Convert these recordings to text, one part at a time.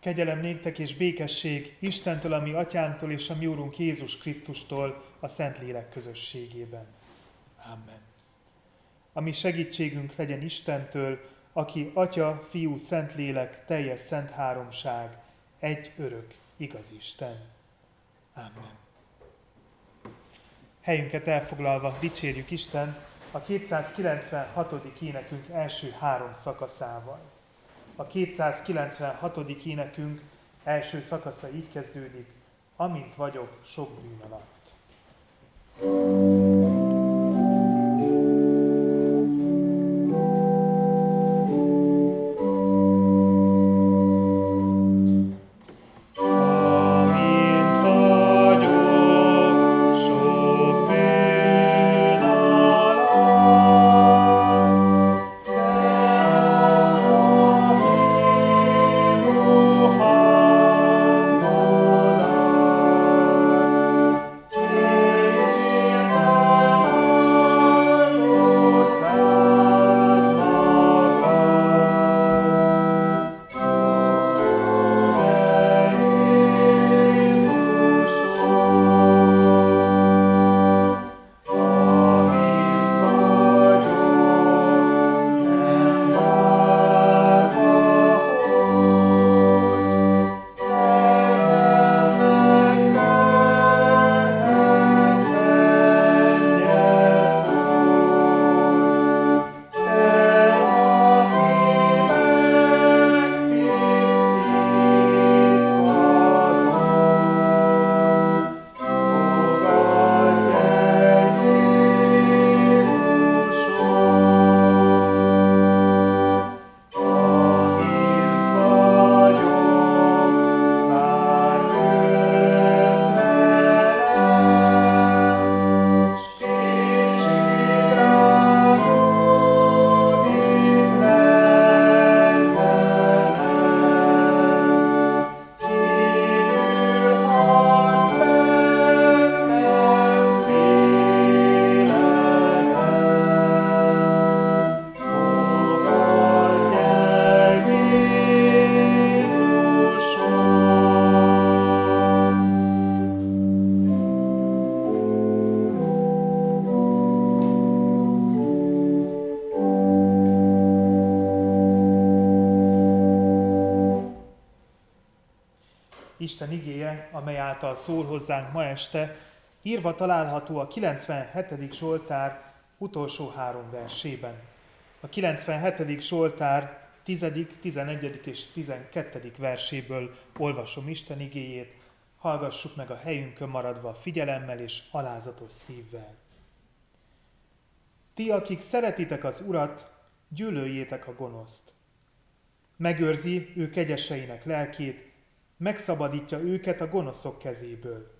Kegyelem néktek és békesség Istentől, a mi atyántól és a mi úrunk Jézus Krisztustól a Szentlélek közösségében. Amen. A mi segítségünk legyen Istentől, aki Atya, Fiú, Szentlélek, teljes szent háromság, egy örök, igaz Isten. Amen. Helyünket elfoglalva dicsérjük Isten a 296. énekünk első három szakaszával. A 296. énekünk első szakasza így kezdődik, amint vagyok sok bűn alatt. thank you Isten igéje, amely által szól hozzánk ma este, írva található a 97. Zsoltár utolsó három versében. A 97. Zsoltár 10., 11. és 12. verséből olvasom Isten igéjét, hallgassuk meg a helyünkön maradva figyelemmel és alázatos szívvel. Ti, akik szeretitek az Urat, gyűlöljétek a gonoszt. Megőrzi ő kegyeseinek lelkét, megszabadítja őket a gonoszok kezéből.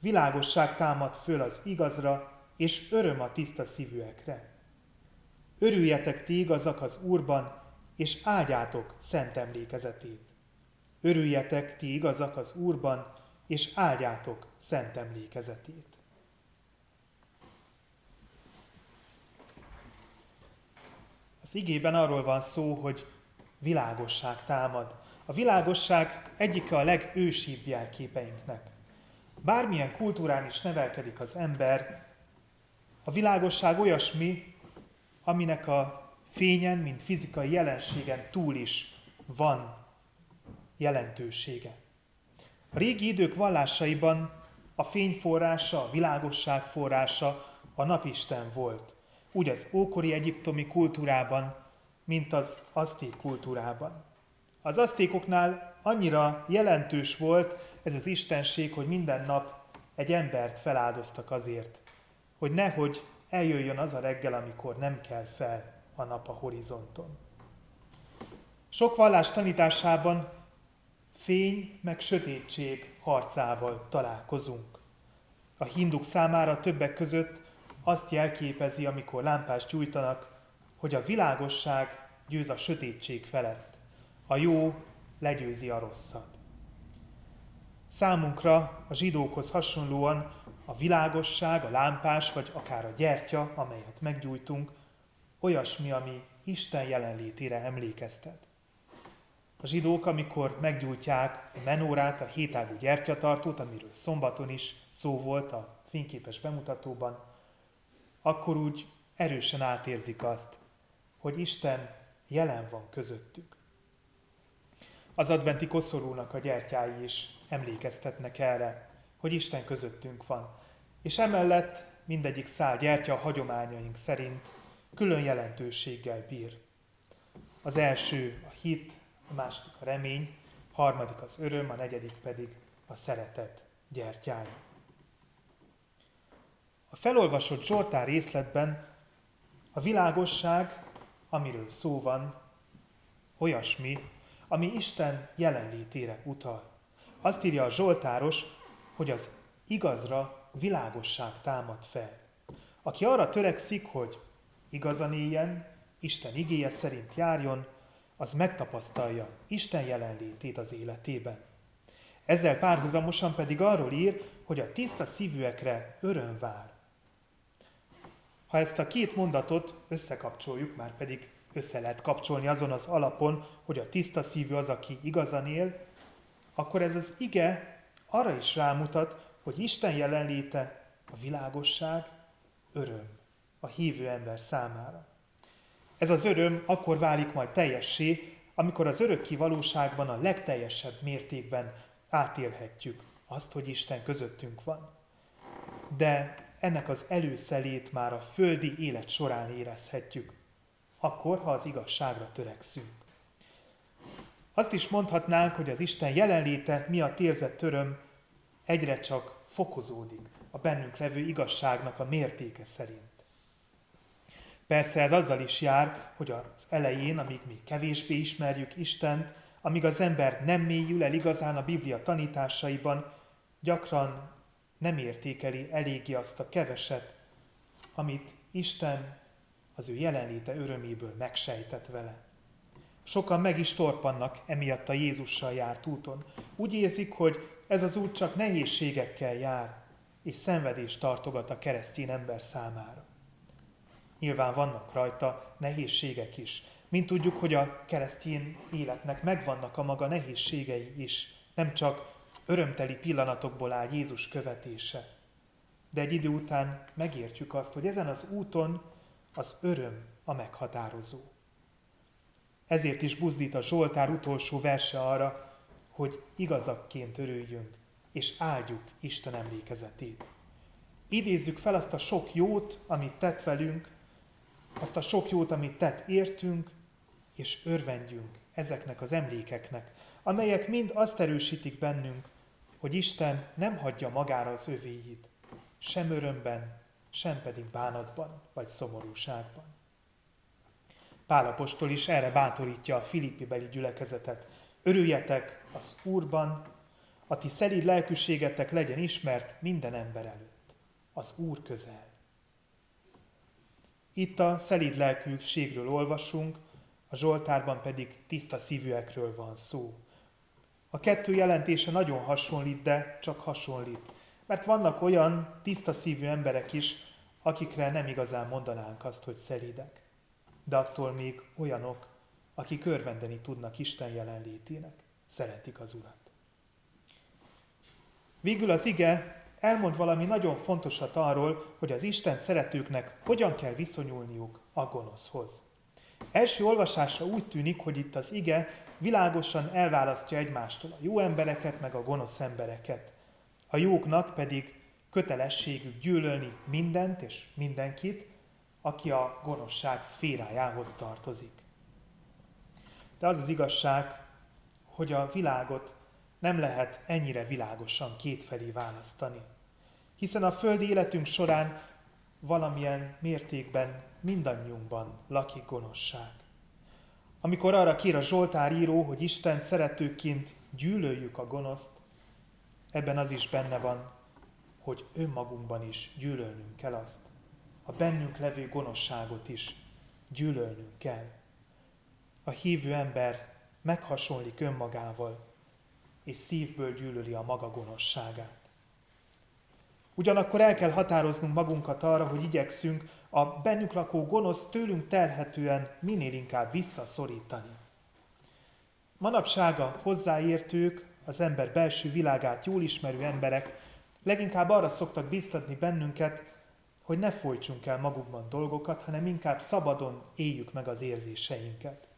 Világosság támad föl az igazra, és öröm a tiszta szívűekre. Örüljetek ti igazak az Úrban, és áldjátok szent emlékezetét. Örüljetek ti igazak az Úrban, és áldjátok szent emlékezetét. Az igében arról van szó, hogy világosság támad. A világosság egyike a legősibb jelképeinknek. Bármilyen kultúrán is nevelkedik az ember, a világosság olyasmi, aminek a fényen, mint fizikai jelenségen túl is van jelentősége. A régi idők vallásaiban a fény forrása, a világosság forrása a napisten volt. Úgy az ókori egyiptomi kultúrában, mint az aszték kultúrában. Az asztékoknál annyira jelentős volt ez az istenség, hogy minden nap egy embert feláldoztak azért, hogy nehogy eljöjjön az a reggel, amikor nem kell fel a nap a horizonton. Sok vallás tanításában fény meg sötétség harcával találkozunk. A hinduk számára többek között azt jelképezi, amikor lámpást gyújtanak, hogy a világosság győz a sötétség felett a jó legyőzi a rosszat. Számunkra a zsidókhoz hasonlóan a világosság, a lámpás, vagy akár a gyertya, amelyet meggyújtunk, olyasmi, ami Isten jelenlétére emlékeztet. A zsidók, amikor meggyújtják a menórát, a hétágú gyertyatartót, amiről szombaton is szó volt a fényképes bemutatóban, akkor úgy erősen átérzik azt, hogy Isten jelen van közöttük. Az adventi koszorúnak a gyertyái is emlékeztetnek erre, hogy Isten közöttünk van. És emellett mindegyik szál gyertya a hagyományaink szerint külön jelentőséggel bír. Az első a hit, a második a remény, a harmadik az öröm, a negyedik pedig a szeretet gyertyája. A felolvasott Zsoltár részletben a világosság, amiről szó van, olyasmi, ami Isten jelenlétére utal. Azt írja a Zsoltáros, hogy az igazra világosság támad fel. Aki arra törekszik, hogy igazan éljen, Isten igéje szerint járjon, az megtapasztalja Isten jelenlétét az életében. Ezzel párhuzamosan pedig arról ír, hogy a tiszta szívűekre öröm vár. Ha ezt a két mondatot összekapcsoljuk, már pedig össze lehet kapcsolni azon az alapon, hogy a tiszta szívű az, aki igazan él, akkor ez az ige arra is rámutat, hogy Isten jelenléte a világosság, öröm a hívő ember számára. Ez az öröm akkor válik majd teljessé, amikor az örökké valóságban a legteljesebb mértékben átélhetjük azt, hogy Isten közöttünk van. De ennek az előszelét már a földi élet során érezhetjük, akkor, ha az igazságra törekszünk. Azt is mondhatnánk, hogy az Isten jelenléte miatt érzett öröm egyre csak fokozódik a bennünk levő igazságnak a mértéke szerint. Persze ez azzal is jár, hogy az elején, amíg még kevésbé ismerjük Istent, amíg az ember nem mélyül el igazán a Biblia tanításaiban, gyakran nem értékeli eléggé azt a keveset, amit Isten az ő jelenléte öröméből megsejtett vele. Sokan meg is torpannak emiatt a Jézussal járt úton. Úgy érzik, hogy ez az út csak nehézségekkel jár, és szenvedést tartogat a keresztény ember számára. Nyilván vannak rajta nehézségek is. Mint tudjuk, hogy a keresztény életnek megvannak a maga nehézségei is. Nem csak örömteli pillanatokból áll Jézus követése. De egy idő után megértjük azt, hogy ezen az úton az öröm a meghatározó. Ezért is buzdít a Zsoltár utolsó verse arra, hogy igazakként örüljünk, és áldjuk Isten emlékezetét. Idézzük fel azt a sok jót, amit tett velünk, azt a sok jót, amit tett értünk, és örvendjünk ezeknek az emlékeknek, amelyek mind azt erősítik bennünk, hogy Isten nem hagyja magára az övéit, sem örömben, sem pedig bánatban vagy szomorúságban. Pálapostól is erre bátorítja a Filippi beli gyülekezetet. Örüljetek az Úrban, a ti szelíd lelkűségetek legyen ismert minden ember előtt. Az Úr közel. Itt a szelíd lelkűségről olvasunk, a Zsoltárban pedig tiszta szívűekről van szó. A kettő jelentése nagyon hasonlít, de csak hasonlít. Mert vannak olyan tiszta szívű emberek is, akikre nem igazán mondanánk azt, hogy szelídek. De attól még olyanok, akik örvendeni tudnak Isten jelenlétének, szeretik az Urat. Végül az ige elmond valami nagyon fontosat arról, hogy az Isten szeretőknek hogyan kell viszonyulniuk a gonoszhoz. Első olvasásra úgy tűnik, hogy itt az ige világosan elválasztja egymástól a jó embereket, meg a gonosz embereket. A jóknak pedig kötelességük gyűlölni mindent és mindenkit, aki a gonoszság szférájához tartozik. De az az igazság, hogy a világot nem lehet ennyire világosan kétfelé választani. Hiszen a földi életünk során valamilyen mértékben mindannyiunkban lakik gonoszság. Amikor arra kér a Zsoltár író, hogy Isten szeretőként gyűlöljük a gonoszt, ebben az is benne van, hogy önmagunkban is gyűlölnünk kell azt. A bennünk levő gonoszságot is gyűlölnünk kell. A hívő ember meghasonlik önmagával, és szívből gyűlöli a maga gonoszságát. Ugyanakkor el kell határoznunk magunkat arra, hogy igyekszünk a bennünk lakó gonosz tőlünk telhetően minél inkább visszaszorítani. Manapság a hozzáértők, az ember belső világát jól ismerő emberek leginkább arra szoktak biztatni bennünket, hogy ne folytsunk el magukban dolgokat, hanem inkább szabadon éljük meg az érzéseinket.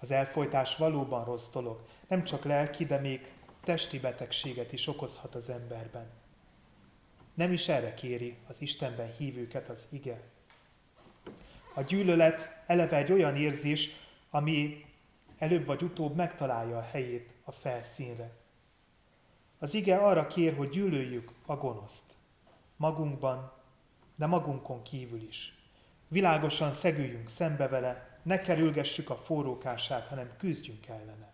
Az elfolytás valóban rossz dolog, nem csak lelki, de még testi betegséget is okozhat az emberben. Nem is erre kéri az Istenben hívőket az ige. A gyűlölet eleve egy olyan érzés, ami előbb vagy utóbb megtalálja a helyét a felszínre. Az ige arra kér, hogy gyűlöljük a gonoszt. Magunkban, de magunkon kívül is. Világosan szegüljünk szembe vele, ne kerülgessük a forrókását, hanem küzdjünk ellene.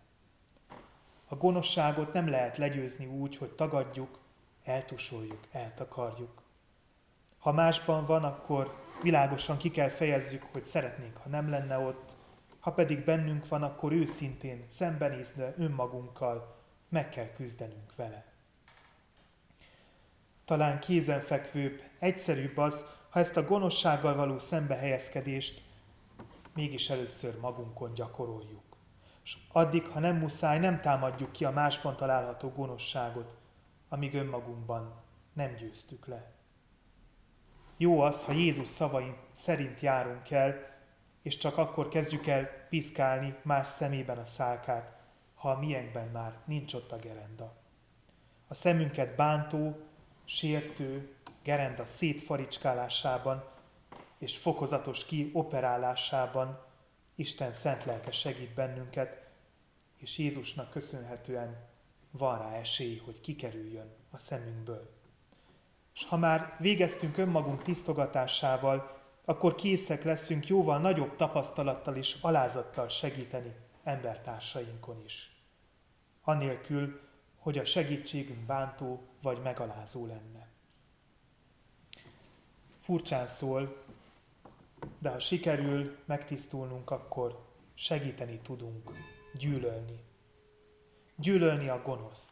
A gonoszságot nem lehet legyőzni úgy, hogy tagadjuk, eltusoljuk, eltakarjuk. Ha másban van, akkor világosan ki kell fejezzük, hogy szeretnénk, ha nem lenne ott, ha pedig bennünk van, akkor őszintén, szembenézve önmagunkkal meg kell küzdenünk vele. Talán kézenfekvőbb, egyszerűbb az, ha ezt a gonoszsággal való szembehelyezkedést mégis először magunkon gyakoroljuk. És addig, ha nem muszáj, nem támadjuk ki a másban található gonoszságot, amíg önmagunkban nem győztük le. Jó az, ha Jézus szavain szerint járunk el, és csak akkor kezdjük el piszkálni más szemében a szálkát, ha a miénkben már nincs ott a gerenda. A szemünket bántó, sértő gerenda szétfaricskálásában és fokozatos kioperálásában Isten szent lelke segít bennünket, és Jézusnak köszönhetően van rá esély, hogy kikerüljön a szemünkből. És ha már végeztünk önmagunk tisztogatásával, akkor készek leszünk jóval nagyobb tapasztalattal és alázattal segíteni embertársainkon is. Anélkül, hogy a segítségünk bántó vagy megalázó lenne. Furcsán szól, de ha sikerül megtisztulnunk, akkor segíteni tudunk gyűlölni. Gyűlölni a gonoszt.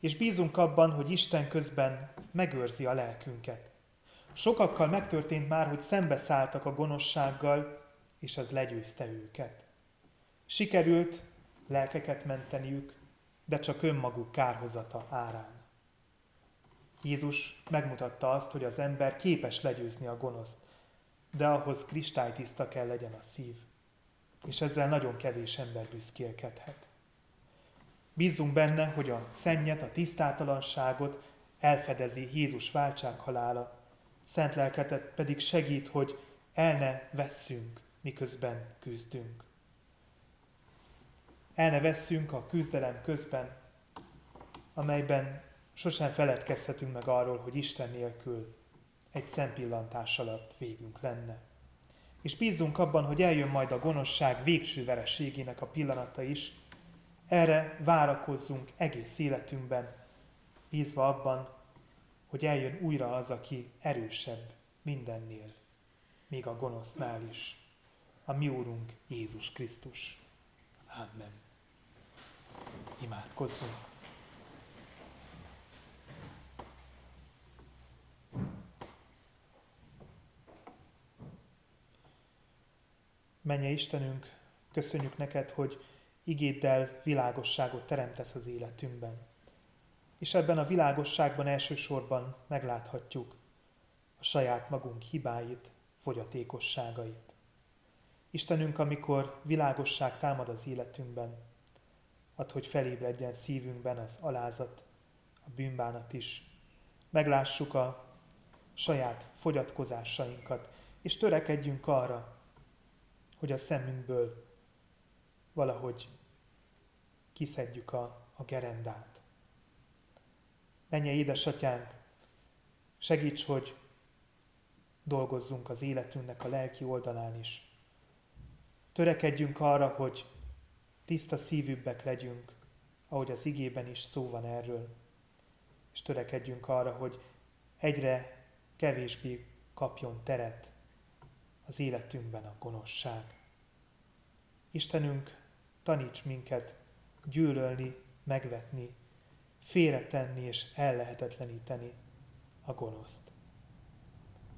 És bízunk abban, hogy Isten közben megőrzi a lelkünket. Sokakkal megtörtént már, hogy szembeszálltak a gonoszsággal, és ez legyőzte őket. Sikerült lelkeket menteniük, de csak önmaguk kárhozata árán. Jézus megmutatta azt, hogy az ember képes legyőzni a gonoszt, de ahhoz kristálytiszta kell legyen a szív. És ezzel nagyon kevés ember büszkélkedhet. Bízunk benne, hogy a szennyet, a tisztátalanságot elfedezi Jézus váltsághalála, szent lelketet pedig segít, hogy el ne vesszünk, miközben küzdünk. El ne vesszünk a küzdelem közben, amelyben sosem feledkezhetünk meg arról, hogy Isten nélkül egy szempillantás alatt végünk lenne. És bízzunk abban, hogy eljön majd a gonoszság végső vereségének a pillanata is, erre várakozzunk egész életünkben, bízva abban, hogy eljön újra az, aki erősebb mindennél, még a gonosznál is, a mi Úrunk Jézus Krisztus. Amen. Imádkozzunk. Menje Istenünk, köszönjük neked, hogy igéddel világosságot teremtesz az életünkben. És ebben a világosságban elsősorban megláthatjuk a saját magunk hibáit, fogyatékosságait. Istenünk, amikor világosság támad az életünkben, ad, hogy felébredjen szívünkben az alázat, a bűnbánat is. Meglássuk a saját fogyatkozásainkat, és törekedjünk arra, hogy a szemünkből valahogy kiszedjük a, a gerendát. Menje édesatyánk, segíts, hogy dolgozzunk az életünknek a lelki oldalán is. Törekedjünk arra, hogy tiszta szívűbbek legyünk, ahogy az igében is szó van erről. És törekedjünk arra, hogy egyre kevésbé kapjon teret az életünkben a gonoszság. Istenünk, taníts minket gyűlölni, megvetni, félretenni és ellehetetleníteni a gonoszt.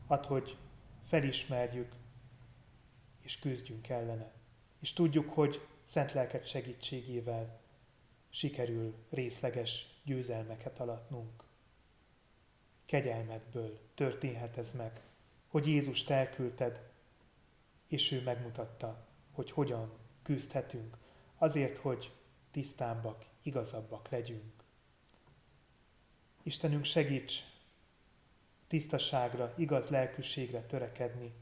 Add, hogy felismerjük és küzdjünk ellene. És tudjuk, hogy szent lelked segítségével sikerül részleges győzelmeket alatnunk. Kegyelmedből történhet ez meg, hogy Jézust elküldted, és ő megmutatta, hogy hogyan küzdhetünk, azért, hogy tisztábbak, igazabbak legyünk. Istenünk segíts tisztaságra, igaz lelkűségre törekedni,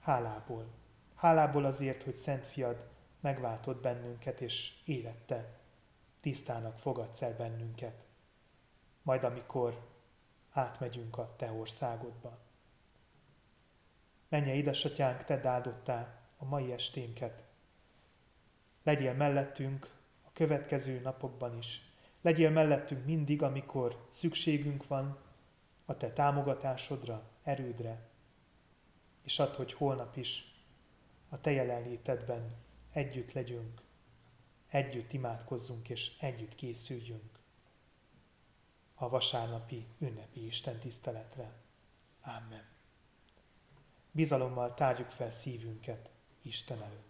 hálából. Hálából azért, hogy Szent Fiad megváltott bennünket, és élette tisztának fogadsz el bennünket. Majd amikor átmegyünk a Te országodba. Menje, édesatyánk, Te áldottá a mai esténket. Legyél mellettünk a következő napokban is. Legyél mellettünk mindig, amikor szükségünk van a Te támogatásodra, erődre, és add, hogy holnap is a Te jelenlétedben együtt legyünk, együtt imádkozzunk és együtt készüljünk a vasárnapi ünnepi Isten tiszteletre. Amen. Bizalommal tárjuk fel szívünket Isten előtt.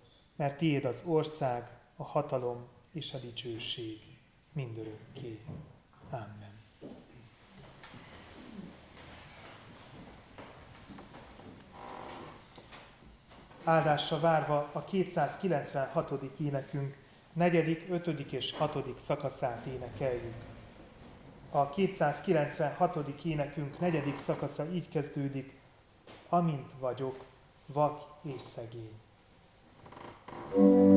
mert tiéd az ország, a hatalom és a dicsőség mindörökké. Amen. Áldásra várva a 296. énekünk negyedik, ötödik és hatodik szakaszát énekeljük. A 296. énekünk negyedik szakasza így kezdődik, amint vagyok, vak és szegény. Thank you.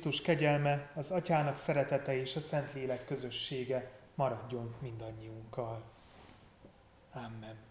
Krisztus kegyelme, az Atyának szeretete és a Szentlélek közössége maradjon mindannyiunkkal. Amen.